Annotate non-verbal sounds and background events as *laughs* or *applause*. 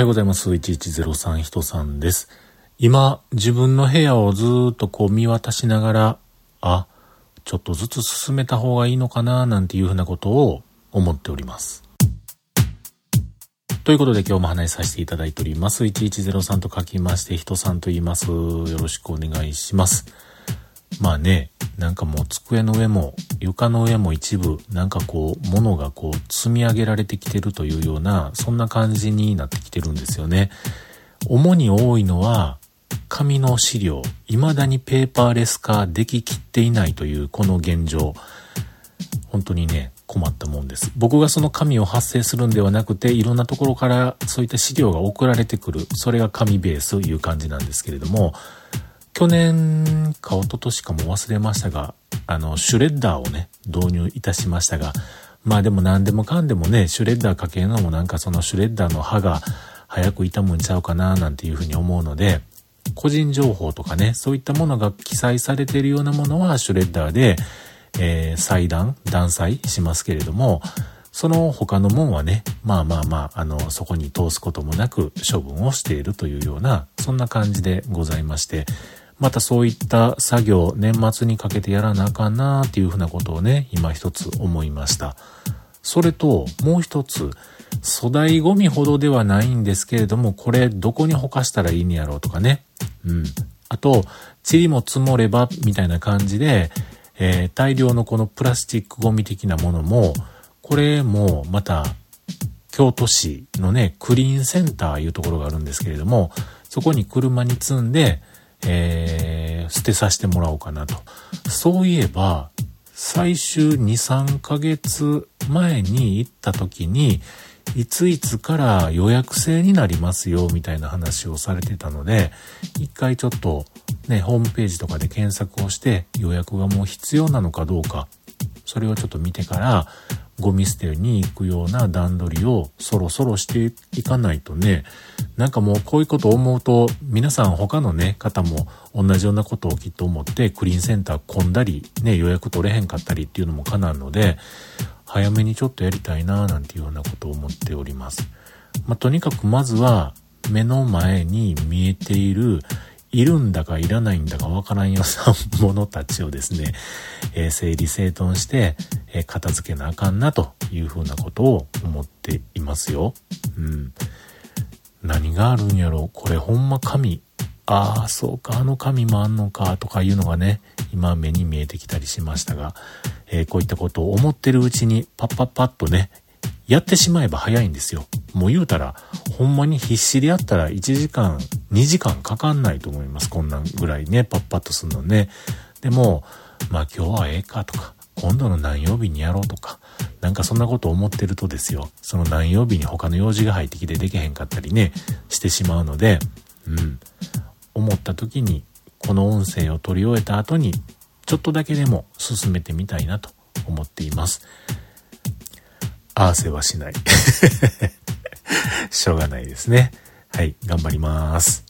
はようございます。1103人さんです。今、自分の部屋をずっとこう見渡しながら、あ、ちょっとずつ進めた方がいいのかな、なんていうふうなことを思っております。ということで今日も話させていただいております。1103と書きまして、人さんと言います。よろしくお願いします。まあね、なんかもう机の上も床の上も一部なんかこう物がこう積み上げられてきてるというようなそんな感じになってきてるんですよね。主に多いのは紙の資料、未だにペーパーレス化でききっていないというこの現状。本当にね、困ったもんです。僕がその紙を発生するんではなくて、いろんなところからそういった資料が送られてくる。それが紙ベースという感じなんですけれども、去年か一昨年かも忘れましたが、あの、シュレッダーをね、導入いたしましたが、まあでも何でもかんでもね、シュレッダーかけるのもなんかそのシュレッダーの刃が早く傷むんちゃうかななんていうふうに思うので、個人情報とかね、そういったものが記載されているようなものはシュレッダーで、えー、裁断、断裁しますけれども、その他のもんはね、まあまあまあ、あの、そこに通すこともなく処分をしているというような、そんな感じでございまして、またそういった作業、年末にかけてやらなあかんなっていうふうなことをね、今一つ思いました。それと、もう一つ、粗大ゴミほどではないんですけれども、これどこにほかしたらいいんやろうとかね。うん。あと、塵も積もれば、みたいな感じで、えー、大量のこのプラスチックゴミ的なものも、これもまた、京都市のね、クリーンセンターいうところがあるんですけれども、そこに車に積んで、えー、捨てさせてもらおうかなと。そういえば、最終2、3ヶ月前に行った時に、いついつから予約制になりますよ、みたいな話をされてたので、一回ちょっとね、ホームページとかで検索をして予約がもう必要なのかどうか、それをちょっと見てから、ゴミ捨てに行くような段取りをそろそろしていかないとね、なんかもうこういうことを思うと、皆さん他のね、方も同じようなことをきっと思って、クリーンセンター混んだり、ね、予約取れへんかったりっていうのもかなんので、早めにちょっとやりたいななんていうようなことを思っております。まあ、とにかくまずは、目の前に見えているいるんだかいらないんだかわからんような *laughs* ものたちをですね、えー、整理整頓して、えー、片付けなあかんなというふうなことを思っていますよ。うん。何があるんやろこれほんま神。ああ、そうか、あの神もあんのかとかいうのがね、今目に見えてきたりしましたが、えー、こういったことを思ってるうちにパッパッパッとね、やってしまえば早いんですよ。もう言うたら、ほんまに必死でやったら1時間、2時間かかんないと思います。こんなんぐらいね、パッパッとすんのね。でも、まあ今日はええかとか、今度の何曜日にやろうとか、なんかそんなこと思ってるとですよ、その何曜日に他の用事が入ってきてできへんかったりね、してしまうので、うん、思った時に、この音声を取り終えた後に、ちょっとだけでも進めてみたいなと思っています。合わせはしない。*laughs* しょうがないですね。はい、頑張ります。